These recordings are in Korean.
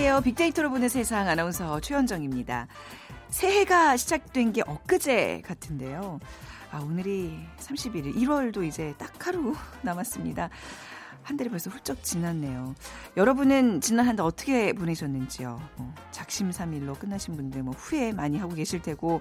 안녕하세요. 빅데이터로 보는 세상 아나운서 최현정입니다. 새해가 시작된 게 엊그제 같은데요. 아, 오늘이 31일, 1월도 이제 딱 하루 남았습니다. 한 달이 벌써 훌쩍 지났네요. 여러분은 지난 한 달 어떻게 보내셨는지요? 뭐, 작심삼일로 끝나신 분들 뭐 후회 많이 하고 계실 테고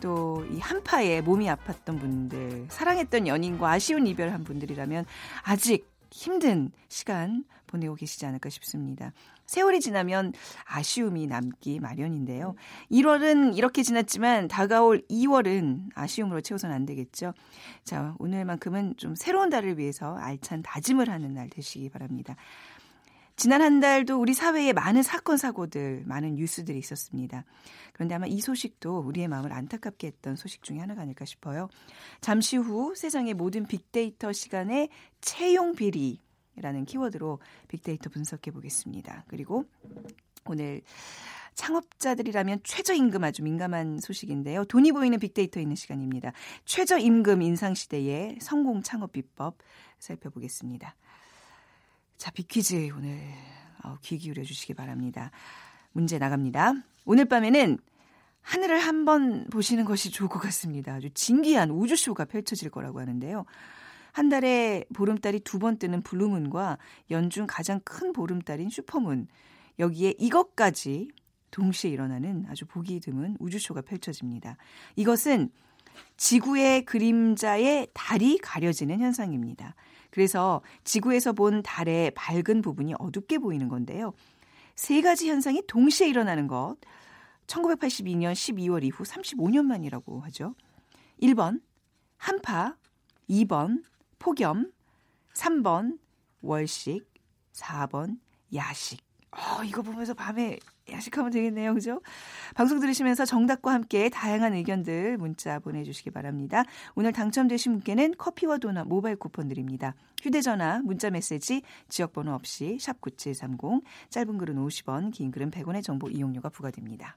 또 이 한파에 몸이 아팠던 분들, 사랑했던 연인과 아쉬운 이별한 분들이라면 아직 힘든 시간 보내고 계시지 않을까 싶습니다. 세월이 지나면 아쉬움이 남기 마련인데요. 1월은 이렇게 지났지만 다가올 2월은 아쉬움으로 채워서는 안 되겠죠. 자, 오늘만큼은 좀 새로운 달을 위해서 알찬 다짐을 하는 날 되시기 바랍니다. 지난 한 달도 우리 사회에 많은 사건, 사고들, 많은 뉴스들이 있었습니다. 그런데 아마 이 소식도 우리의 마음을 안타깝게 했던 소식 중에 하나가 아닐까 싶어요. 잠시 후 세상의 모든 빅데이터 시간에 채용 비리, 라는 키워드로 빅데이터 분석해 보겠습니다. 그리고 오늘 창업자들이라면 최저임금 아주 민감한 소식인데요. 돈이 보이는 빅데이터 있는 시간입니다. 최저임금 인상 시대의 성공 창업 비법 살펴보겠습니다. 자, 빅퀴즈 오늘 어, 귀 기울여 주시기 바랍니다. 문제 나갑니다. 오늘 밤에는 하늘을 한번 보시는 것이 좋을 것 같습니다. 아주 진기한 우주쇼가 펼쳐질 거라고 하는데요. 한 달에 보름달이 두 번 뜨는 블루문과 연중 가장 큰 보름달인 슈퍼문 여기에 이것까지 동시에 일어나는 아주 보기 드문 우주쇼가 펼쳐집니다. 이것은 지구의 그림자의 달이 가려지는 현상입니다. 그래서 지구에서 본 달의 밝은 부분이 어둡게 보이는 건데요. 세 가지 현상이 동시에 일어나는 것. 1982년 12월 이후 35년 만이라고 하죠. 1번 한파, 2번 폭염, 3번 월식, 4번 야식. 어, 이거 보면서 밤에 야식하면 되겠네요. 그죠? 방송 들으시면서 정답과 함께 다양한 의견들 문자 보내주시기 바랍니다. 오늘 당첨되신 분께는 커피와 도넛 모바일 쿠폰 드립니다. 휴대전화, 문자 메시지, 지역번호 없이 샵9730, 짧은 글은 50원, 긴 글은 100원의 정보 이용료가 부과됩니다.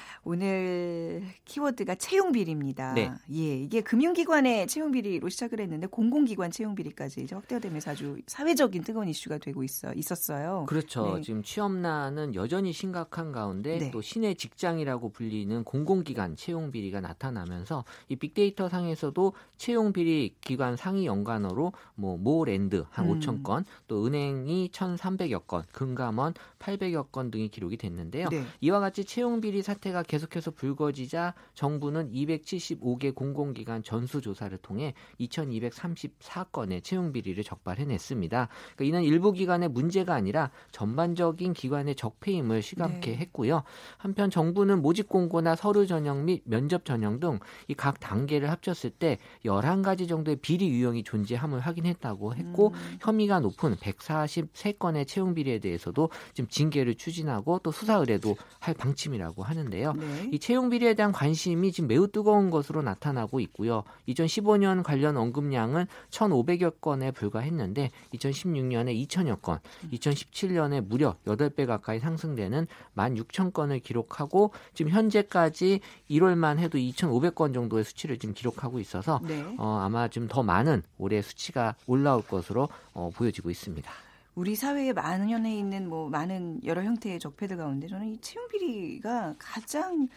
오늘 키워드가 채용 비리입니다. 네. 예, 이게 금융기관의 채용 비리로 시작을 했는데 공공기관 채용 비리까지 이제 확대가 되면서 아주 사회적인 뜨거운 이슈가 되고 있어 있었어요. 그렇죠. 네. 지금 취업난은 여전히 심각한 가운데 네. 또 신의 직장이라고 불리는 공공기관 채용 비리가 나타나면서 이 빅데이터 상에서도 채용 비리 기관 상위 연관어로 뭐 강원랜드 한 음. 5천 건, 또 은행이 1,300여 건, 금감원 800여 건 등이 기록이 됐는데요. 네. 이와 같이 채용 비리 사태가 계속해서 불거지자 정부는 275개 공공기관 전수조사를 통해 2,234건의 채용 비리를 적발해냈습니다. 그러니까 이는 일부 기관의 문제가 아니라 전반적인 기관의 적폐임을 시각케 네. 했고요. 한편 정부는 모집 공고나 서류 전형 및 면접 전형 등 이 각 단계를 합쳤을 때 11가지 정도의 비리 유형이 존재함을 확인했다고 했고 음. 혐의가 높은 143건의 채용 비리에 대해서도 지금 징계를 추진하고 또 수사 의뢰도 할 방침이라고 하는데요. 네. 이 채용 비리에 대한 관심이 지금 매우 뜨거운 것으로 나타나고 있고요. 2015년 관련 언급량은 1,500여 건에 불과했는데 2016년에 2천여 건, 2017년에 무려 8배 가까이 상승되는 16,000건을 기록하고 지금 현재까지 1월만 해도 2,500건 정도의 수치를 지금 기록하고 있어서 네. 어, 아마 좀 더 많은 올해 수치가 올라올 것으로 어, 보여지고 있습니다. 우리 사회에 만연해 있는 뭐 많은 여러 형태의 적폐들 가운데 저는 이 채용 비리가 가장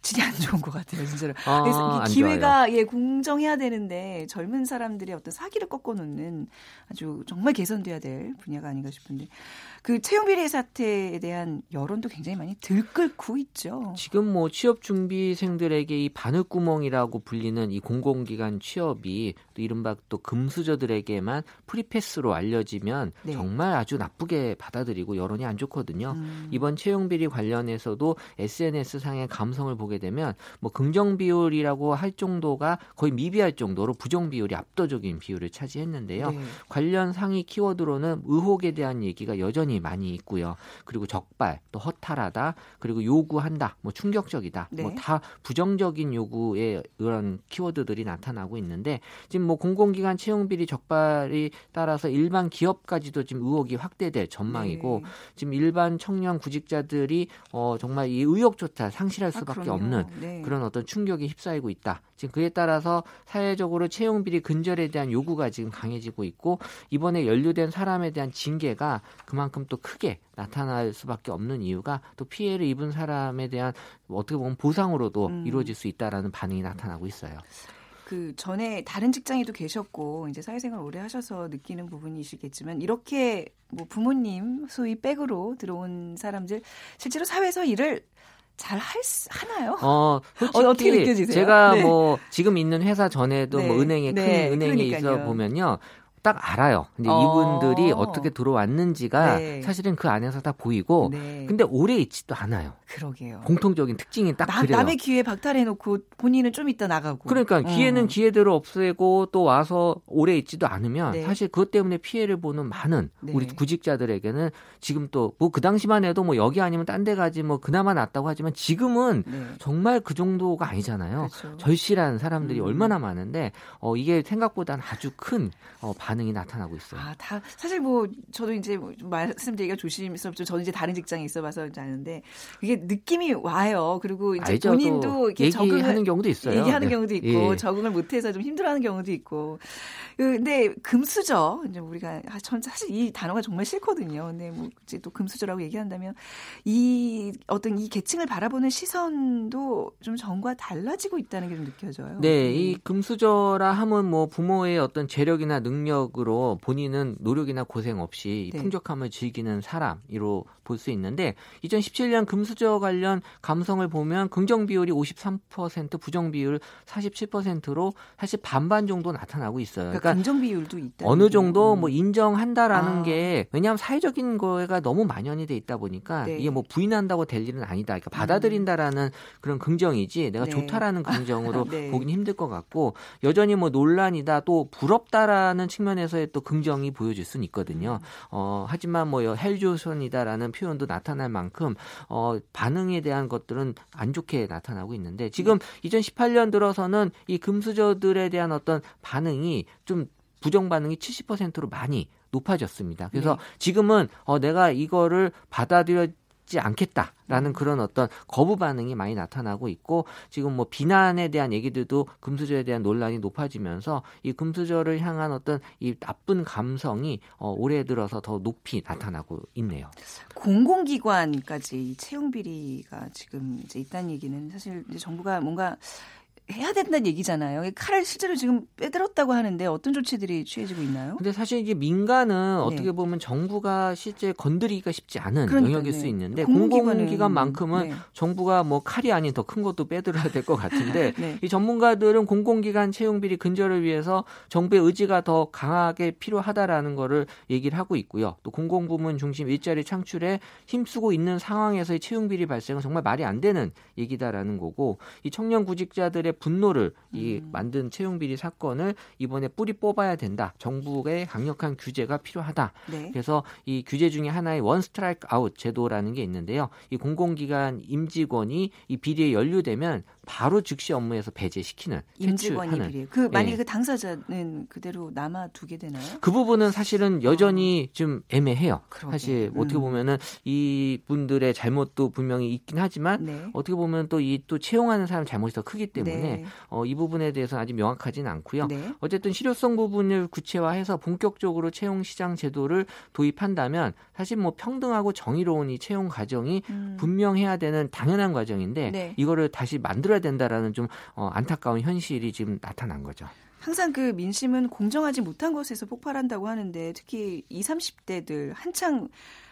질이 안 좋은 것 같아요, 진짜로. 아, 그래서 기회가 예 공정해야 되는데 젊은 사람들의 어떤 사기를 꺾어놓는 아주 정말 개선돼야 될 분야가 아닌가 싶은데 그 채용 비리 사태에 대한 여론도 굉장히 많이 들끓고 있죠. 지금 뭐 취업 준비생들에게 이 바늘구멍이라고 불리는 이 공공기관 취업이 또 이른바 또 금수저들에게만 free pass로 알려지면 네. 정말 아주 나쁘게 받아들이고 여론이 안 좋거든요. 음. 이번 채용 비리 관련해서도 SNS 상의 감성을 보게 보게 되면 뭐 긍정 비율이라고 할 정도가 거의 미비할 정도로 부정 비율이 압도적인 비율을 차지했는데요. 네. 관련 상위 키워드로는 의혹에 대한 얘기가 여전히 많이 있고요. 그리고 적발, 또 허탈하다, 그리고 요구한다, 뭐 충격적이다, 네. 뭐다 부정적인 요구의 그런 키워드들이 나타나고 있는데 지금 뭐 공공기관 채용 비리 적발이 따라서 일반 기업까지도 지금 의혹이 확대될 전망이고 네. 지금 일반 청년 구직자들이 어 정말 이 의욕조차 상실할 아, 수밖에 아, 없는 네. 그런 어떤 충격에 휩싸이고 있다. 지금 그에 따라서 사회적으로 채용 비리 근절에 대한 요구가 지금 강해지고 있고 이번에 연루된 사람에 대한 징계가 그만큼 또 크게 나타날 수밖에 없는 이유가 또 피해를 입은 사람에 대한 어떻게 보면 보상으로도 음. 이루어질 수 있다라는 반응이 나타나고 있어요. 그 전에 다른 직장에도 계셨고 이제 사회생활 오래 하셔서 느끼는 부분이시겠지만 이렇게 뭐 부모님 소위 백으로 들어온 사람들 실제로 사회에서 일을 잘 할, 하나요? 어, 솔직히 어, 떻게 느껴지세요? 제가 네. 뭐 지금 있는 회사 전에도 뭐 네. 뭐 은행에 큰 네. 은행에 그러니까요. 있어 보면요. 딱 알아요. 근데 어. 이분들이 어떻게 들어왔는지가 네. 사실은 그 안에서 다 보이고 네. 근데 오래 있지도 않아요. 그러게요. 공통적인 특징이 딱 나, 그래요. 남의 기회 박탈해 놓고 본인은 좀 있다 나가고. 그러니까 어. 기회는 기회대로 없애고 또 와서 오래 있지도 않으면 네. 사실 그것 때문에 피해를 보는 많은 네. 우리 구직자들에게는 지금 또 뭐 그 당시만 해도 뭐 여기 아니면 딴 데 가지 뭐 그나마 낫다고 하지만 지금은 네. 정말 그 정도가 아니잖아요. 그렇죠. 절실한 사람들이 음. 얼마나 많은데 어 이게 생각보다는 아주 큰 어, 반 응이 나타나고 있어요. 아, 다 사실 뭐 저도 이제 뭐 말씀드리기가 조심스럽죠. 저는 이제 다른 직장에 있어봐서 이제 아는데 이게 느낌이 와요. 그리고 이제 알죠. 본인도 이렇게 적응하는 경우도 있어요. 얘기하는 네. 경우도 있고 예. 적응을 못해서 좀 힘들어하는 경우도 있고. 그 근데 금수저 이제 우리가 아, 전 사실 이 단어가 정말 싫거든요. 근데 뭐 이제 또 금수저라고 얘기한다면 이 어떤 이 계층을 바라보는 시선도 좀 전과 달라지고 있다는 게 좀 느껴져요. 네, 이 음. 금수저라 하면 뭐 부모의 어떤 재력이나 능력 으로 본인은 노력이나 고생 없이 네. 풍족함을 즐기는 사람으로 볼 수 있는데 2017년 금수저 관련 감성을 보면 긍정 비율이 53% 부정 비율 47%로 사실 반반 정도 나타나고 있어요. 그러니까, 그러니까 긍정 비율도 있다. 어느 정도 뭐 인정한다라는 아. 게 왜냐하면 사회적인 거가 너무 만연이 돼 있다 보니까 네. 이게 뭐 부인한다고 될 일은 아니다. 그러니까 받아들인다라는 음. 그런 긍정이지 내가 네. 좋다라는 긍정으로 네. 보긴 힘들 것 같고 여전히 뭐 논란이다 또 부럽다라는 측면 에서의 또 긍정이 보여질 수는 있거든요. 음. 어 하지만 뭐 헬조선이다라는 표현도 나타날 만큼 어 반응에 대한 것들은 안 좋게 나타나고 있는데 지금 2018년 들어서는 이 금수저들에 대한 어떤 반응이 좀 부정 반응이 70%로 많이 높아졌습니다. 그래서 네. 지금은 어 내가 이거를 받아들여 지 않겠다라는 음. 그런 어떤 거부 반응이 많이 나타나고 있고 지금 뭐 비난에 대한 얘기들도 금수저에 대한 논란이 높아지면서 이 금수저를 향한 어떤 이 나쁜 감성이 어 올해 들어서 더 높이 나타나고 있네요. 공공기관까지 채용 비리가 지금 이제 있다는 얘기는 사실 이제 정부가 뭔가 해야 된다는 얘기잖아요. 칼을 실제로 지금 빼들었다고 하는데 어떤 조치들이 취해지고 있나요? 근데 사실 이게 민간은 네. 어떻게 보면 정부가 실제 건드리기가 쉽지 않은 그러니까, 영역일 네. 수 있는데 공공기관만큼은 네. 정부가 뭐 칼이 아닌 더 큰 것도 빼들어야 될 것 같은데 네. 이 전문가들은 공공기관 채용 비리 근절을 위해서 정부의 의지가 더 강하게 필요하다라는 거를 얘기를 하고 있고요. 또 공공부문 중심 일자리 창출에 힘쓰고 있는 상황에서의 채용 비리 발생은 정말 말이 안 되는 얘기다라는 거고 이 청년 구직자들의 분노를 이 음. 만든 채용 비리 사건을 이번에 뿌리 뽑아야 된다. 정부의 강력한 규제가 필요하다. 네. 그래서 이 규제 중에 하나의 one strike out 제도라는 게 있는데요. 이 공공기관 임직원이 이 비리에 연루되면 바로 즉시 업무에서 배제시키는 임직원이. 그 만약에 예. 그 당사자는 그대로 남아 두게 되나요? 그 부분은 사실은 여전히 어. 좀 애매해요. 그러게. 사실 음. 어떻게 보면은 이 분들의 잘못도 분명히 있긴 하지만 네. 어떻게 보면 또이또 채용하는 사람 잘못이 더 크기 때문에 네. 어, 이 부분에 대해서 아직 명확하지는 않고요. 네. 어쨌든 실효성 부분을 구체화해서 본격적으로 채용 시장 제도를 도입한다면 사실 뭐 평등하고 정의로운 이 채용 과정이 음. 분명해야 되는 당연한 과정인데 네. 이거를 다시 만들어야 된다라는 좀 어, 안타까운 현실이 지금 나타난 거죠. 항상 그 민심은 공정하지 못한 곳에서 폭발한다고 하는데 특히 20, 30대들 한창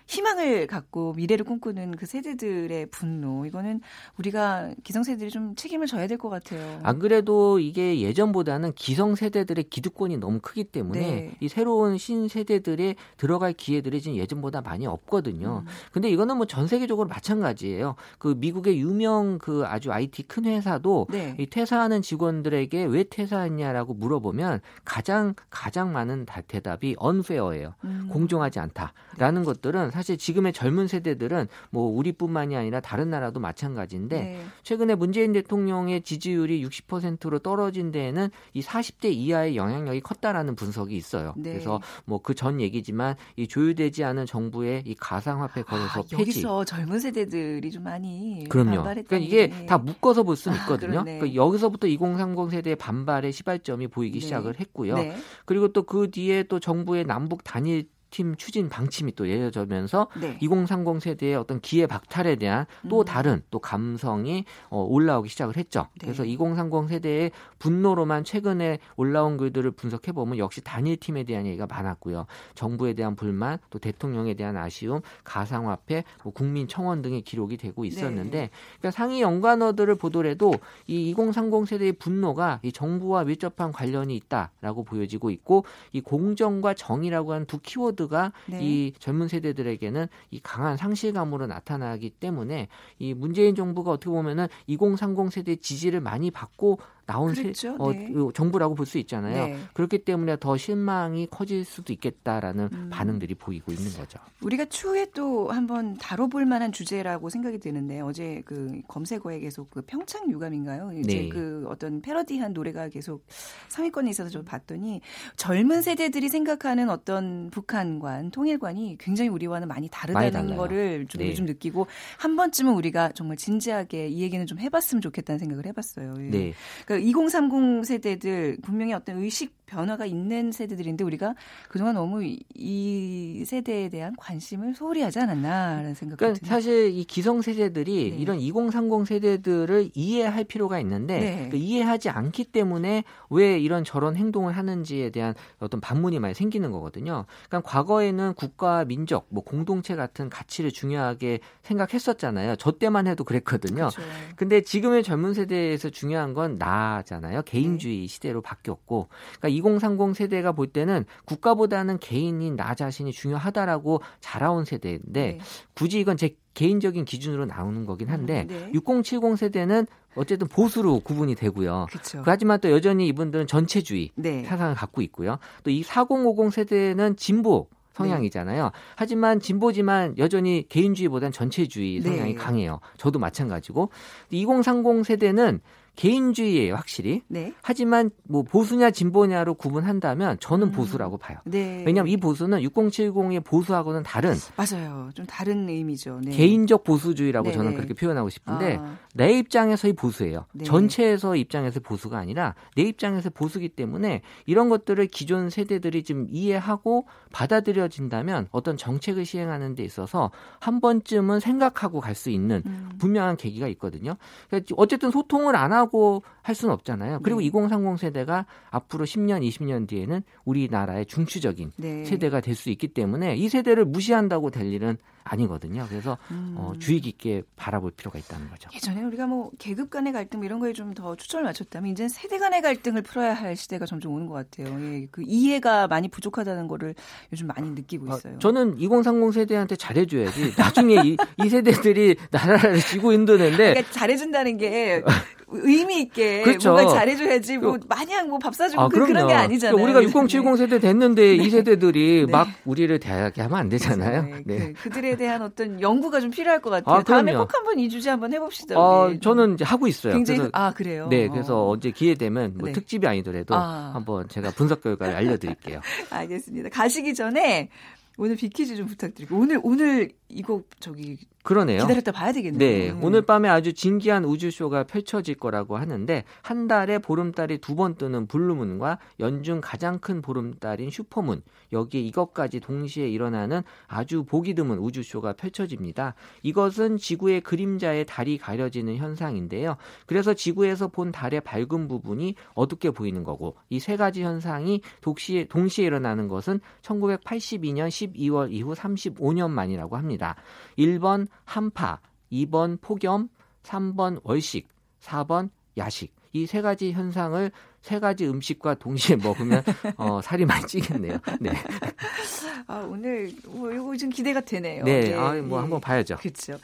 희망을 갖고 미래를 꿈꾸는 그 세대들의 분노 이거는 우리가 기성세대들이 좀 책임을 져야 될 것 같아요. 안 그래도 이게 예전보다는 기성세대들의 기득권이 너무 크기 때문에 네. 이 새로운 신세대들의 들어갈 기회들이 지금 예전보다 많이 없거든요. 음. 근데 이거는 뭐 전 세계적으로 마찬가지예요. 그 미국의 유명 그 아주 IT 큰 회사도 네. 이 퇴사하는 직원들에게 왜 퇴사했냐라고 물어보면 가장 가장 많은 대답이 언페어예요. 음. 공정하지 않다라는 네. 것들은 사실 지금의 젊은 세대들은 뭐 우리뿐만이 아니라 다른 나라도 마찬가지인데 네. 최근에 문재인 대통령의 지지율이 60%로 떨어진 데에는 이 40대 이하의 영향력이 컸다라는 분석이 있어요. 네. 그래서 뭐 그 전 얘기지만 이 조율되지 않은 정부의 이 가상화폐 거래소 아, 폐지 여기서 젊은 세대들이 좀 많이 그럼요. 그러니까 이게 네. 다 묶어서 볼 수는 아, 있거든요. 아, 그러니까 여기서부터 2030 세대의 반발의 시발점이 보이기 네. 시작을 했고요. 네. 그리고 또 그 뒤에 또 정부의 남북 단일 팀 추진 방침이 또 예려져면서 네. 2030 세대의 어떤 기회 박탈에 대한 또 음. 다른 또 감성이 어, 올라오기 시작을 했죠. 네. 그래서 2030 세대의 분노로만 최근에 올라온 글들을 분석해 보면 역시 단일 팀에 대한 얘기가 많았고요. 정부에 대한 불만, 또 대통령에 대한 아쉬움, 가상화폐, 뭐 국민 청원 등의 기록이 되고 있었는데 네. 그러니까 상위 연관어들을 보더라도 이 2030 세대의 분노가 이 정부와 밀접한 관련이 있다라고 보여지고 있고 이 공정과 정의라고 하는 두 키워드 모두가 네. 이 젊은 세대들에게는 이 강한 상실감으로 나타나기 때문에 이 문재인 정부가 어떻게 보면은 2030 세대 지지를 많이 받고 나온 그렇죠. 세, 어, 네. 그 정부라고 볼 수 있잖아요. 네. 그렇기 때문에 더 실망이 커질 수도 있겠다라는 음. 반응들이 보이고 있는 거죠. 우리가 추후에 또 한번 다뤄볼 만한 주제라고 생각이 드는데 어제 그 검색어에 계속 그 평창 유감인가요? 이제 네. 그 어떤 패러디한 노래가 계속 상위권에 있어서 좀 봤더니 젊은 세대들이 생각하는 어떤 북한관 통일관이 굉장히 우리와는 많이 다르다는 많이 거를 좀 네. 요즘 느끼고 한 번쯤은 우리가 정말 진지하게 이 얘기는 좀 해봤으면 좋겠다는 생각을 해봤어요. 네. 그러니까 2030 세대들 분명히 어떤 의식 변화가 있는 세대들인데 우리가 그동안 너무 이 세대에 대한 관심을 소홀히 하지 않았나라는 생각이 그러니까 듭니다. 사실 이 기성 세대들이 네. 이런 2030 세대들을 이해할 필요가 있는데 네. 그 이해하지 않기 때문에 왜 이런 저런 행동을 하는지에 대한 어떤 반문이 많이 생기는 거거든요. 그러니까 과거에는 국가, 민족, 뭐 공동체 같은 가치를 중요하게 생각했었잖아요. 저 때만 해도 그랬거든요. 그렇죠. 근데 지금의 젊은 세대에서 중요한 건 나잖아요. 개인주의 네. 시대로 바뀌었고, 그러니까 2030 세대가 볼 때는 국가보다는 개인인 나 자신이 중요하다라고 자라온 세대인데 네. 굳이 이건 제 개인적인 기준으로 나오는 거긴 한데 음, 네. 6070 세대는 어쨌든 보수로 구분이 되고요. 그쵸. 하지만 또 여전히 이분들은 전체주의 네. 사상을 갖고 있고요. 또 이 4050 세대는 진보 성향이잖아요. 네. 하지만 진보지만 여전히 개인주의보다는 전체주의 성향이 네. 강해요. 저도 마찬가지고 2030 세대는 개인주의예요, 확실히. 네. 하지만 뭐 보수냐 진보냐로 구분한다면 저는 음. 보수라고 봐요. 네. 왜냐하면 이 보수는 6070의 보수하고는 다른 맞아요. 좀 다른 의미죠. 네. 개인적 보수주의라고 네 저는 네. 그렇게 표현하고 싶은데 아. 내 입장에서의 보수예요. 네. 전체에서 입장에서 보수가 아니라 내 입장에서 보수기 때문에 이런 것들을 기존 세대들이 좀 이해하고 받아들여진다면 어떤 정책을 시행하는 데 있어서 한 번쯤은 생각하고 갈 수 있는 음. 분명한 계기가 있거든요. 그러니까 어쨌든 소통을 안 하고 하고 할 수는 없잖아요. 그리고 네. 2030 세대가 앞으로 10년, 20년 뒤에는 우리나라의 중추적인 네. 세대가 될 수 있기 때문에 이 세대를 무시한다고 될 일은 아니거든요. 그래서 음. 어, 주의 깊게 바라볼 필요가 있다는 거죠. 예전에 우리가 뭐 계급 간의 갈등 뭐 이런 거에 좀 더 초점을 맞췄다면 이제 세대 간의 갈등을 풀어야 할 시대가 점점 오는 것 같아요. 예, 그 이해가 많이 부족하다는 거를 요즘 많이 느끼고 아, 있어요. 아, 저는 2030 세대한테 잘해줘야지. 나중에 이, 이 세대들이 나라를 지고 있는데 그러니까 잘해준다는 게 의미 있게 그렇죠. 뭔가 잘해줘야지 뭐그 마냥 뭐 밥 사주고 아, 그, 런 게 아니잖아요. 우리가 6070 세대 됐는데 네. 이 세대들이 네. 막 우리를 대하게 하면 안 되잖아요. 네. 네. 그, 들에 대한 어떤 연구가 좀 필요할 것 같아요. 아, 다음에 꼭 한번 이 주제 한번 해봅시다. 아, 저는 이제 하고 있어요. 굉장히 그래서, 아 그래요. 네, 그래서 어. 언제 기회 되면 뭐 네. 특집이 아니더라도 아. 한번 제가 분석 결과를 알려드릴게요. 알겠습니다. 가시기 전에 오늘 빅퀴즈 좀 부탁드리고 오늘 오늘 이거 저기 그러네요. 기다렸다 봐야 되겠네요. 네, 음. 오늘 밤에 아주 진기한 우주쇼가 펼쳐질 거라고 하는데 한 달에 보름달이 두 번 뜨는 블루문과 연중 가장 큰 보름달인 슈퍼문 여기에 이것까지 동시에 일어나는 아주 보기 드문 우주쇼가 펼쳐집니다. 이것은 지구의 그림자에 달이 가려지는 현상인데요. 그래서 지구에서 본 달의 밝은 부분이 어둡게 보이는 거고 이 세 가지 현상이 동시에, 동시에 일어나는 것은 1982년 12월 이후 35년 만이라고 합 니다. 1번 한파, 2번 폭염, 3번 월식, 4번 야식. 이 세 가지 현상을 세 가지 음식과 동시에 먹으면 어, 살이 많이 찌겠네요. 네. 아, 오늘 뭐 이거 좀 기대가 되네요. 네, 네. 아, 뭐 네. 한번 봐야죠. 그렇죠.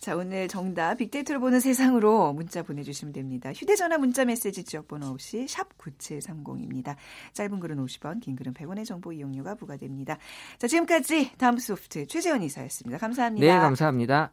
자, 오늘 정답 빅데이터를 보는 세상으로 문자 보내주시면 됩니다. 휴대전화 문자 메시지 지역번호 없이 샵 9730입니다. 짧은 글은 50원, 긴 글은 100원의 정보 이용료가 부과됩니다. 자, 지금까지 다음 소프트 최재원 이사였습니다. 감사합니다. 네, 감사합니다.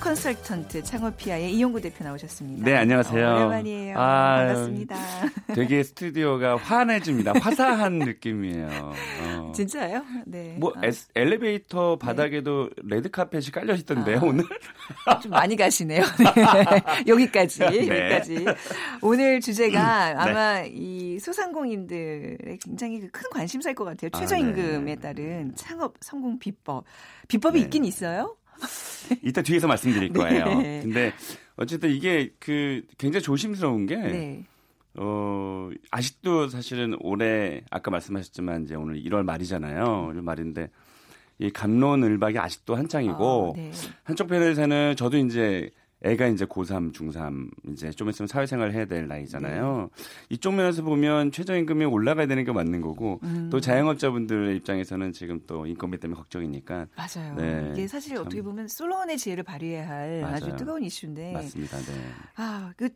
컨설턴트 창업피아의 이용구 대표 나오셨습니다. 네, 안녕하세요. 어, 오랜만이에요. 아, 반갑습니다. 되게 스튜디오가 환해집니다. 화사한 느낌이에요. 어. 진짜요? 네. 뭐 아. 에스, 엘리베이터 바닥에도 네. 레드 카펫이 깔려 있던데요, 아. 오늘? 좀 많이 가시네요. 네. 여기까지. 네. 여기까지. 오늘 주제가 음, 네. 아마 이 소상공인들의 굉장히 그큰 관심사일 것 같아요. 아, 최저임금에 네. 따른 창업 성공 비법. 비법이 네. 있긴 있어요? 이따 뒤에서 말씀드릴 거예요. 네. 근데 어쨌든 이게 그 굉장히 조심스러운 게 네. 어, 아직도 사실은 올해 아까 말씀하셨지만 이제 오늘 1월 말이잖아요. 1월 말인데 이 감론을박이 아직도 한창이고 아, 네. 한쪽 편에서는 저도 이제 애가 이제 고3, 중3 이제 좀 있으면 사회생활 해야 될 나이잖아요. 네. 이쪽 면에서 보면 최저임금이 올라가야 되는 게 맞는 거고 음. 또 자영업자분들 입장에서는 지금 또 인건비 때문에 걱정이니까 맞아요. 네. 이게 사실 참. 어떻게 보면 솔로원의 지혜를 발휘해야 할 맞아요. 아주 뜨거운 이슈인데 맞습니다. 네. 아, 그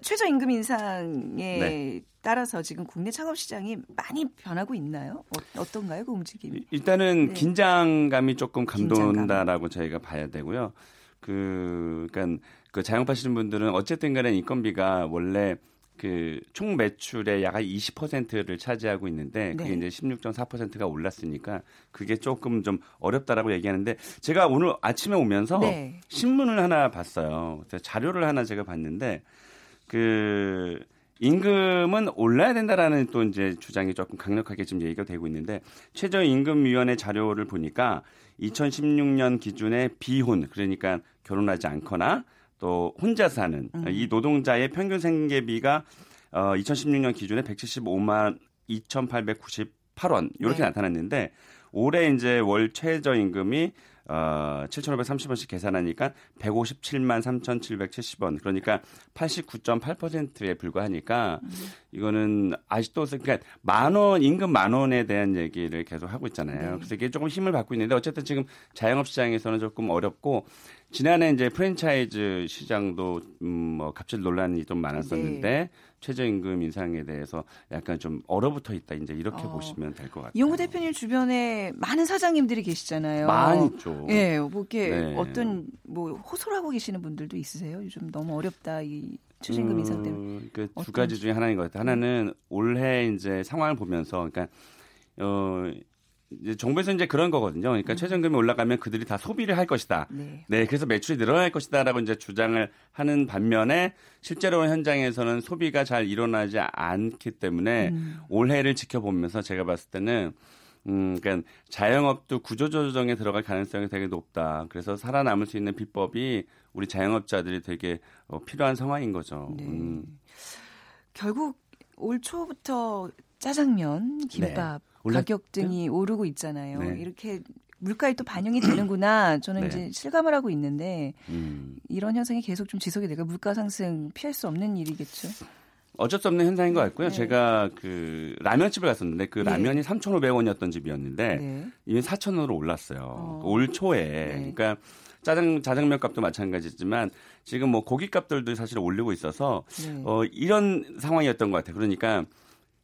최저임금 인상에 네. 따라서 지금 국내 창업 시장이 많이 변하고 있나요? 어, 떤가요그 움직임이? 일단은 네. 긴장감이 조금 감돈다라고 긴장감. 저희가 봐야 되고요. 그, 그러니까 그 자영업하시는 분들은 어쨌든 간에 인건비가 원래 그 총 매출의 약 20%를 차지하고 있는데 그게 네. 이제 16.4%가 올랐으니까 그게 조금 좀 어렵다라고 얘기하는데 제가 오늘 아침에 오면서 네. 신문을 하나 봤어요. 자료를 하나 제가 봤는데 그 임금은 올라야 된다라는 또 이제 주장이 조금 강력하게 지금 얘기가 되고 있는데 최저임금위원회 자료를 보니까 2016년 기준의 비혼 그러니까 결혼하지 않거나 또 혼자 사는 음. 이 노동자의 평균 생계비가 어 2016년 기준에 175만 2,898원 이렇게 네. 나타났는데 올해 이제 월 최저임금이 어, 7,530원씩 계산하니까 157만 3,770원. 그러니까 89.8%에 불과하니까 음. 이거는 아직도 그러니까 만 원, 임금 만 원에 대한 얘기를 계속 하고 있잖아요. 네. 그래서 이게 조금 힘을 받고 있는데 어쨌든 지금 자영업 시장에서는 조금 어렵고 지난해 이제 프랜차이즈 시장도 음뭐 갑질 논란이 좀 많았었는데 네. 최저임금 인상에 대해서 약간 좀 얼어붙어 있다 이제 이렇게 어. 보시면 될 것 같아요. 이용구 대표님 주변에 많은 사장님들이 계시잖아요. 많이 있죠. 예, 뭐 이렇게 네. 어떤 뭐 호소하고 계시는 분들도 있으세요? 요즘 너무 어렵다 이 최저임금 인상 때문에. 음, 그두 가지 중에 하나인 것 같아요. 하나는 올해 이제 상황을 보면서 그러니까 어 정부에서 이제 그런 거거든요. 그러니까 음. 최저임금이 올라가면 그들이 다 소비를 할 것이다. 네. 네. 그래서 매출이 늘어날 것이다라고 이제 주장을 하는 반면에 실제로 현장에서는 소비가 잘 일어나지 않기 때문에 음. 올해를 지켜보면서 제가 봤을 때는 음, 그러니까 자영업도 구조조정에 들어갈 가능성이 되게 높다. 그래서 살아남을 수 있는 비법이 우리 자영업자들이 되게 어, 필요한 상황인 거죠. 네. 음. 결국 올 초부터 짜장면, 김밥 네. 가격 등이 오르고 있잖아요. 네. 이렇게 물가에 또 반영이 되는구나. 저는 네. 이제 실감을 하고 있는데 음. 이런 현상이 계속 좀 지속이 되고 물가 상승 피할 수 없는 일이겠죠. 어쩔 수 없는 현상인 것 같고요. 네. 제가 그 라면집을 갔었는데 그 네. 라면이 네. 3,500원이었던 집이었는데 네. 이미 4,000원으로 올랐어요. 어. 올 초에. 네. 그러니까 짜장 자장면 값도 마찬가지지만 지금 뭐 고기 값들도 사실 올리고 있어서 네. 어 이런 상황이었던 것 같아요. 그러니까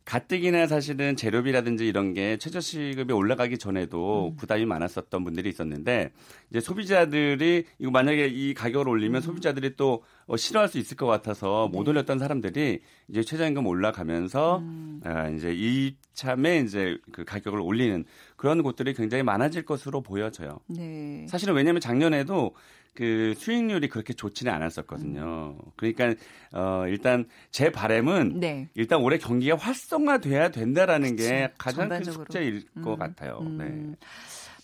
가뜩이나 사실은 재료비라든지 이런 게 최저시급이 올라가기 전에도 음. 부담이 많았었던 분들이 있었는데 이제 소비자들이 이거 만약에 이 가격을 올리면 음. 소비자들이 또 어, 싫어할 수 있을 것 같아서 네. 못 올렸던 사람들이 이제 최저임금 올라가면서 음. 아, 이제 이 참에 이제 그 가격을 올리는 그런 곳들이 굉장히 많아질 것으로 보여져요. 네. 사실은 왜냐하면 작년에도 그 수익률이 그렇게 좋지는 않았었거든요. 음. 그러니까 어 일단 제 바램은 네. 일단 올해 경기가 활성화돼야 된다라는 그치. 게 가장 전반적으로. 큰 숙제일 음. 것 같아요. 음. 네.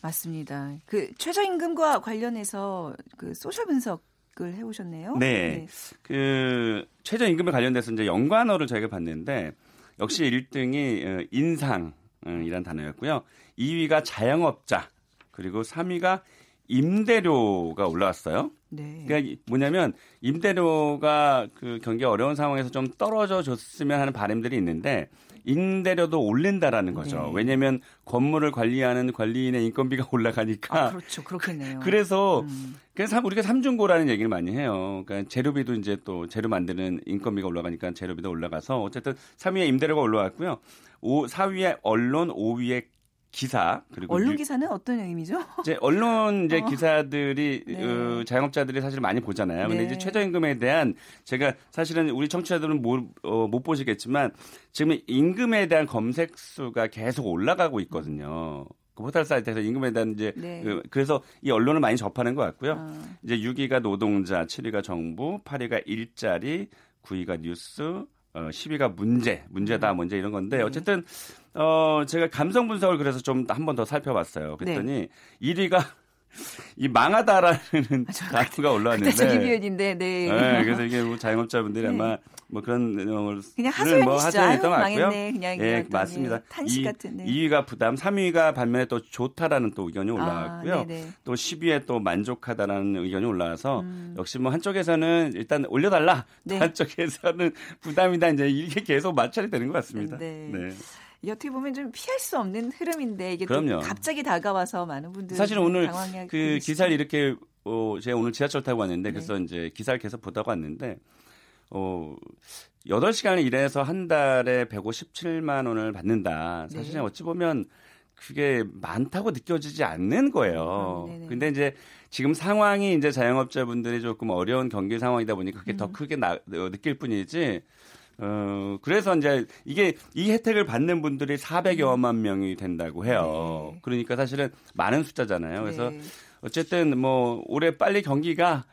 맞습니다. 그 최저임금과 관련해서 그 소셜 분석 을 해오셨네요. 네. 네. 그 최저임금에 관련돼서 이제 연관어를 저희가 봤는데 역시 1등이 어, 인상이란 단어였고요. 2위가 자영업자 그리고 3위가 임대료가 올라왔어요. 네. 그러니까 뭐냐면 임대료가 그 경기 어려운 상황에서 좀 떨어져 줬으면 하는 바람들이 있는데 임대료도 올린다라는 거죠. 네. 왜냐하면 건물을 관리하는 관리인의 인건비가 올라가니까. 아, 그렇죠. 그렇겠네요. 그래서 음. 그래서 우리가 삼중고라는 얘기를 많이 해요. 그러니까 재료비도 이제 또 재료 만드는 인건비가 올라가니까 재료비도 올라가서 어쨌든 3위에 임대료가 올라왔고요. 5, 4위에 언론, 5위에 기사 그리고 언론 기사는 어떤 의미죠? 이제 언론 이제 어. 기사들이 네. 어, 자영업자들이 사실 많이 보잖아요. 근데 네. 이제 최저임금에 대한 제가 사실은 우리 청취자들은 못, 어, 못 보시겠지만 지금 임금에 대한 검색 수가 계속 올라가고 있거든요. 그 포털 사이트에서 임금에 대한 이제 네. 그, 그래서 이 언론을 많이 접하는 것 같고요. 어. 이제 6위가 노동자, 7위가 정부, 8위가 일자리, 9위가 뉴스, 어, 10위가 문제, 문제다, 음. 문제 이런 건데 네. 어쨌든 어 제가 감성 분석을 그래서 좀 한 번 더 살펴봤어요. 그랬더니 네. 1위가 이 망하다라는 단어가 올라왔는데. 기비인데 네. 네. 그래서 이게 뭐 자영업자분들이 네. 아마 뭐 그런 어, 그냥 하소연이시죠. 뭐 하소연했던 것 같고요. 그냥 예, 맞습니다. 탄식 같은. 네. 2위가 부담, 3위가 반면에 또 좋다라는 또 의견이 아, 올라왔고요. 아, 또 10위에 또 만족하다라는 의견이 올라와서 음. 역시 뭐 한쪽에서는 일단 올려달라, 네. 한쪽에서는 부담이다 이제 이게 계속 마찰이 되는 것 같습니다. 네. 네. 어떻게 보면 좀 피할 수 없는 흐름인데 이게 그럼요. 또 갑자기 다가와서 많은 분들이 사실 오늘 그 기사를 이렇게 어, 제가 오늘 지하철 타고 왔는데 네. 그래서 이제 기사를 계속 보다가 왔는데 어 8시간을 일해서 한 달에 157만 원을 받는다. 사실 네. 어찌 보면 그게 많다고 느껴지지 않는 거예요. 음, 근데 이제 지금 상황이 이제 자영업자분들이 조금 어려운 경기 상황이다 보니까 그게 음. 더 크게 나, 어, 느낄 뿐이지 어, 그래서 이제 이게 이 혜택을 받는 분들이 400여만 명이 된다고 해요. 네. 그러니까 사실은 많은 숫자잖아요. 그래서 네. 어쨌든 뭐 올해 빨리 경기가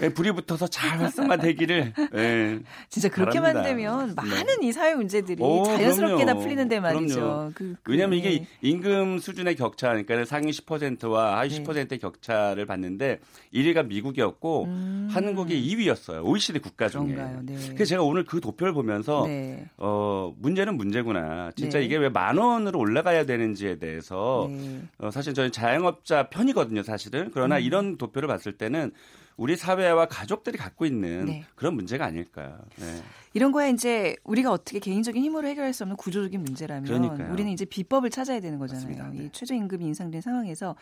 예, 불이 붙어서 잘 활성화되기를 예, 진짜 그렇게 바랍니다. 만들면 네. 많은 네. 이 사회 문제들이 오, 자연스럽게 그럼요. 다 풀리는데 말이죠. 그, 그, 왜냐하면 이게 임금 수준의 격차, 그러니까 상위 10%와 하위 네. 10%의 격차를 봤는데 1위가 미국이었고 음. 한국이 2위였어요. OECD 국가 중에. 네. 그래서 제가 오늘 그 도표를 보면서 네. 어, 문제는 문제구나. 진짜 네. 이게 왜 만 원으로 올라가야 되는지에 대해서 네. 어, 사실 저는 자영업자 편이거든요, 사실 은. 그러나 음. 이런 도표를 봤을 때는 우리 사회와 가족들이 갖고 있는 네. 그런 문제가 아닐까. 네. 이런 거에 이제 우리가 어떻게 개인적인 힘으로 해결할 수 없는 구조적인 문제라면 그러니까요. 우리는 이제 비법을 찾아야 되는 거잖아요. 네. 이 최저임금이 인상된 상황에서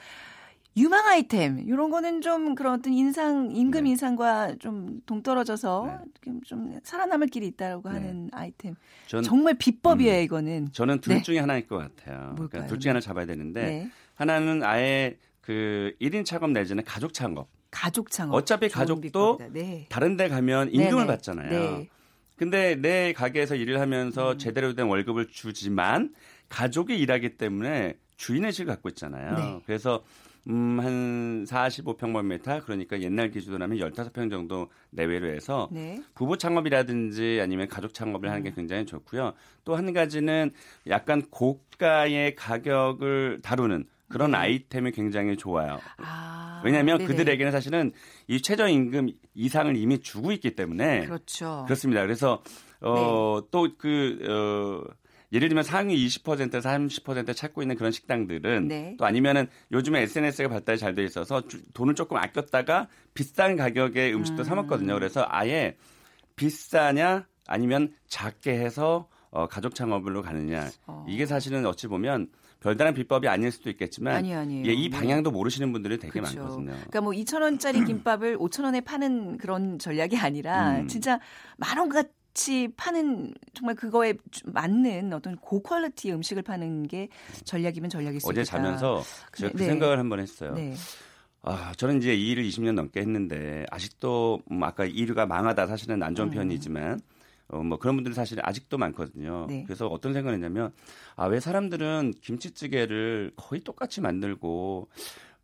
유망 아이템 이런 거는 좀 그런 어떤 인상 임금 네. 인상과 좀 동떨어져서 네. 좀 살아남을 길이 있다고 네. 하는 아이템. 전, 정말 비법이에요 음, 이거는. 저는 둘 네. 중에 하나일 것 같아요. 그러니까 둘 중에 하나 잡아야 되는데 네. 하나는 아예 그 1인 창업 내지는 가족 창업. 가족 창업. 어차피 가족도 네. 다른 데 가면 임금을 네네. 받잖아요. 네. 근데 내 가게에서 일을 하면서 음. 제대로 된 월급을 주지만 가족이 일하기 때문에 주인의 실 갖고 있잖아요. 네. 그래서 음, 한 45평방미터 그러니까 옛날 기준으로 하면 15평 정도 내외로 해서 네. 부부 창업이라든지 아니면 가족 창업을 하는 게 음. 굉장히 좋고요. 또 한 가지는 약간 고가의 가격을 다루는 그런 네. 아이템이 굉장히 좋아요. 아, 왜냐하면 네네. 그들에게는 사실은 이 최저임금 이상을 이미 주고 있기 때문에 그렇죠. 그렇습니다. 그래서 어, 네. 또그 어, 예를 들면 상위 20% 30% 찾고 있는 그런 식당들은 네. 또 아니면은 요즘에 SNS가 발달이 잘 돼 있어서 주, 돈을 조금 아꼈다가 비싼 가격의 음식도 음. 사 먹거든요. 그래서 아예 비싸냐 아니면 작게 해서 어, 가족 창업으로 가느냐 어. 이게 사실은 어찌 보면 별다른 비법이 아닐 수도 있겠지만 아니, 아니에요. 예, 이 네. 방향도 모르시는 분들이 되게 그렇죠. 많거든요. 그러니까 뭐 2천 원짜리 김밥을 5천 원에 파는 그런 전략이 아니라 음. 진짜 만원 같은 같이 파는 정말 그거에 맞는 어떤 고퀄리티 음식을 파는 게 전략이면 전략일 수 어제 있겠다. 자면서 제가 그 네. 생각을 한 번 했어요. 네. 아, 저는 이제 이 일을 20년 넘게 했는데 아직도 음, 아까 이 일가 망하다 사실은 안 좋은 음. 편이지만 어, 뭐 그런 분들이 사실 아직도 많거든요. 네. 그래서 어떤 생각을 했냐면 아, 왜 사람들은 김치찌개를 거의 똑같이 만들고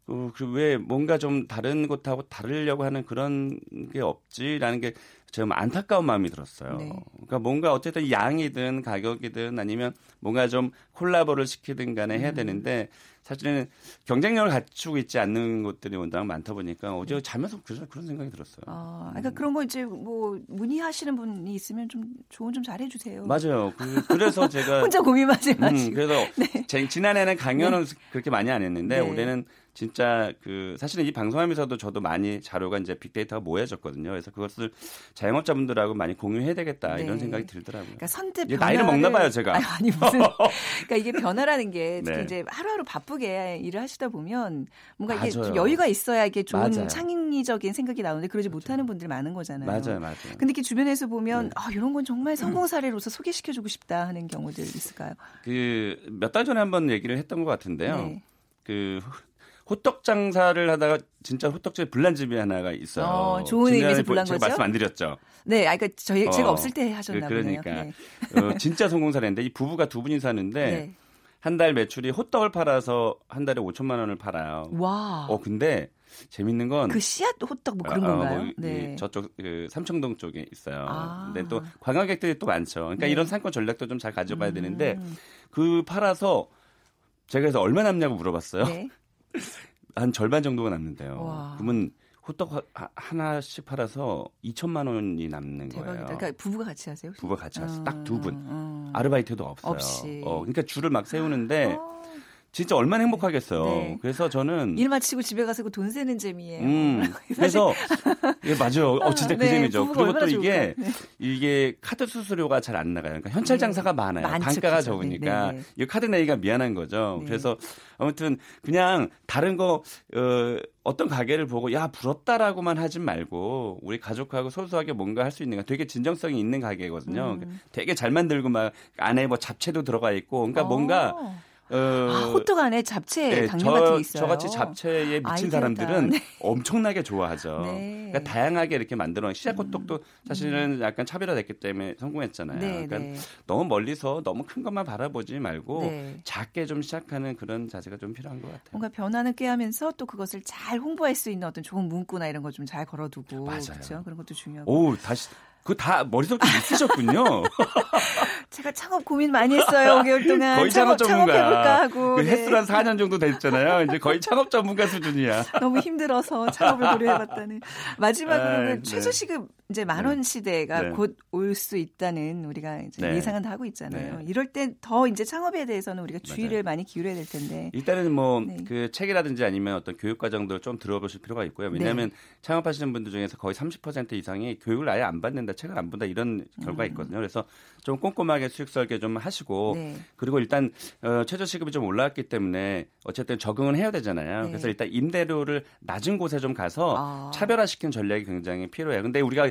그, 그왜 뭔가 좀 다른 곳하고 다르려고 하는 그런 게 없지라는 게 좀 안타까운 마음이 들었어요. 네. 그러니까 뭔가 어쨌든 양이든 가격이든 아니면 뭔가 좀 콜라보를 시키든 간에 해야 음. 되는데 사실은 경쟁력을 갖추고 있지 않는 곳들이 워낙 많다 보니까 어제 자면서 그런, 그런 생각이 들었어요. 아, 그러니까 그런 거 이제 뭐 문의하시는 분이 있으면 좀 조언 좀 잘해 주세요. 맞아요. 그, 그래서 제가 혼자 고민하지 음, 마시고. 그래서 제- 지난해는 강연은 그렇게 많이 안 했는데 네. 올해는 진짜 그 사실은 이 방송하면서도 저도 많이 자료가 이제 빅데이터가 모여졌거든요. 그래서 그것을 자영업자분들하고 많이 공유해야 되겠다 네. 이런 생각이 들더라고요. 그러니까 선뜻 나이를 먹나 봐요, 제가. 아니, 아니, 무슨 그러니까 이게 변화라는 게 네. 이제 하루하루 바쁘게 일을 하시다 보면 뭔가 이게 좀 맞아요. 여유가 있어야 이게 좋은 맞아요. 창의적인 생각이 나오는데 그러지 못하는 분들이 많은 거잖아요. 맞아요, 맞아요. 근데 이렇게 주변에서 보면 네. 아 이런 건 정말 성공 사례로서 소개시켜주고 싶다 하는 경우들 있을까요? 그 몇 달 전에 한번 얘기를 했던 것 같은데요. 네. 그 호떡 장사를 하다가 진짜 호떡집 불난 집이 하나가 있어요. 어, 좋은 의미에서 불난 제가 거죠? 말씀 안 드렸죠. 네, 아, 그러니까 저희 제가 어, 없을 때 하셨나 그- 보네요. 그러니까. 네. 어, 진짜 성공 사례인데 이 부부가 두 분이 사는데 네. 한달 매출이 호떡을 팔아서 한 달에 5천만 원을 팔아요. 와. 어 근데 재밌는 건 그 씨앗 호떡 뭐 그런 아, 아, 건가요? 뭐 이- 네. 이 저쪽 그 삼청동 쪽에 있어요. 아. 근데 또 관광객들이 또 많죠. 그러니까 네. 이런 상권 전략도 좀잘 되는데 음. 그 팔아서 제가 그래서 얼마 남냐고 물어봤어요. 네. 한 절반 정도가 남는데요. 와. 그러면 호떡 하- 하나씩 팔아서 2천만 원이 남는 대박이다. 거예요. 그러니까 부부가 같이 하세요? 부부가 같이 왔어요. 음, 딱두 분. 음. 아르바이트도 없어요. 없이. 어, 그러니까 줄을 막 세우는데 어, 진짜 얼마나 행복하겠어요. 네. 그래서 저는 일 마치고 집에 가서 그돈 세는 재미예요. 음, 그래서 예, 맞아요. 어, 진짜 그 네, 재미죠. 그리고 또 이게. 네. 이게 카드 수수료가 잘 안 나가요. 그러니까 현찰 네. 장사가 많아요. 많죠, 단가가 그죠. 적으니까 네, 네. 이 카드 내기가 미안한 거죠. 네. 그래서 아무튼 그냥 다른 거 어, 어떤 가게를 보고 야 부럽다라고만 하지 말고 우리 가족하고 소소하게 뭔가 할 수 있는 거 되게 진정성이 있는 가게거든요. 음. 되게 잘 만들고 막 안에 뭐 잡채도 들어가 있고 그러니까 어. 뭔가 어, 아, 호떡 안에 잡채 네, 당면 저, 같은 게 있어요. 저같이 잡채에 미친 아이디어다. 사람들은 네. 엄청나게 좋아하죠. 네. 그러니까 다양하게 이렇게 만들어 시작 호떡도 사실은 약간 차별화됐기 때문에 성공했잖아요. 네, 그러니까 네. 너무 멀리서 너무 큰 것만 바라보지 말고 네. 작게 좀 시작하는 그런 자세가 좀 필요한 것 같아요. 뭔가 변화는 꾀하면서 또 그것을 잘 홍보할 수 있는 어떤 좋은 문구나 이런 거좀잘 걸어두고 맞아요. 그렇죠? 그런 것도 중요하고 오 다시 그거 다 머릿속에 있으셨군요. 제가 창업 고민 많이 했어요 5개월 동안 거의 창업 전문가. 창업해볼까 하고 그 네. 횟수로 한 4년 정도 됐잖아요. 이제 거의 창업 전문가 수준이야. 너무 힘들어서 창업을 고려해봤다는 마지막으로는 아, 네. 최저시급 이제 만원 시대가 네. 곧올 수 있다는 우리가 이제 네. 예상은 다 하고 있잖아요. 네. 이럴 때 더 이제 창업에 대해서는 우리가 주의를 많이 기울여야 될 텐데. 일단은 뭐 네. 그 책이라든지 아니면 어떤 교육 과정들 좀 들어보실 필요가 있고요. 왜냐하면 네. 창업하시는 분들 중에서 거의 30% 이상이 교육을 아예 안 받는다, 책을 안 본다 이런 결과 가 있거든요. 그래서 좀 꼼꼼하게 수익 설계 좀 하시고 음. 네. 그리고 일단 어, 최저 시급이 좀 올라왔기 때문에 어쨌든 적응은 해야 되잖아요. 네. 그래서 일단 임대료를 낮은 곳에 좀 가서 아. 차별화시키는 전략이 굉장히 필요해요. 근데 우리가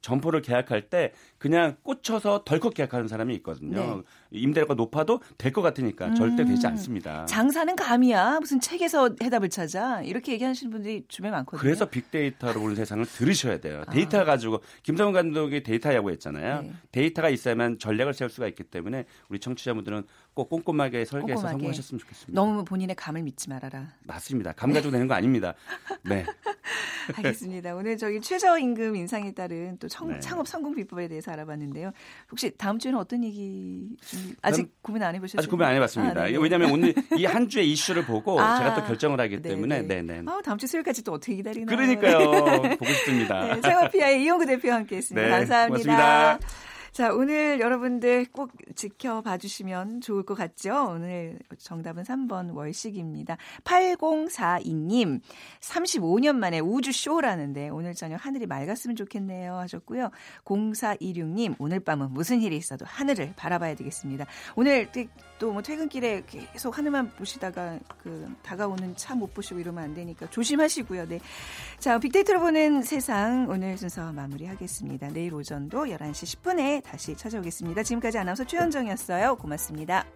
점포를 계약할 때 그냥 꽂혀서 덜컥 계약하는 사람이 있거든요. 네. 임대료가 높아도 될 것 같으니까 절대 되지 않습니다. 장사는 감이야. 무슨 책에서 해답을 찾아. 이렇게 얘기하시는 분들이 주변에 많거든요. 그래서 빅데이터로 보는 세상을 들으셔야 돼요. 데이터 가지고 김성근 감독이 데이터라고 했잖아요. 아. 네. 데이터가 있어야만 전략을 세울 수가 있기 때문에 우리 청취자분들은 꼭 꼼꼼하게 설계해서 꼼꼼하게. 성공하셨으면 좋겠습니다. 너무 본인의 감을 믿지 말아라. 맞습니다. 감 가지고 되는 거 아닙니다. 네. 알겠습니다. 오늘 저기 최저임금 인상에 따른 또 청- 네. 창업 성공 비법에 대해서 알아봤는데요. 혹시 다음 주에는 어떤 얘기 좀 아직 고민 안 해보셨어요? 아직 고민 안 해봤습니다. 아, 네네. 왜냐하면 오늘 이 한 주의 이슈를 보고 아, 제가 또 결정을 하기 네네. 때문에 네네. 아, 다음 주 수요일까지 또 어떻게 기다리나. 그러니까요. 보고 싶습니다. 네, 창업피아의 이용구 대표와 함께했습니다. 네, 감사합니다. 고맙습니다. 자, 오늘 여러분들 꼭 지켜봐 주시면 좋을 것 같죠? 오늘 정답은 3번 월식입니다. 8042님, 35년 만에 우주쇼라는데 오늘 저녁 하늘이 맑았으면 좋겠네요 하셨고요. 0426님, 오늘 밤은 무슨 일이 있어도 하늘을 바라봐야 되겠습니다. 오늘 또뭐 퇴근길에 계속 하늘만 보시다가 그 다가오는 차 못 보시고 이러면 안 되니까 조심하시고요. 네. 자, 빅데이터로 보는 세상 오늘 순서 마무리하겠습니다. 내일 오전도 11시 10분에 다시 찾아오겠습니다. 지금까지 아나운서 최현정이었어요. 고맙습니다.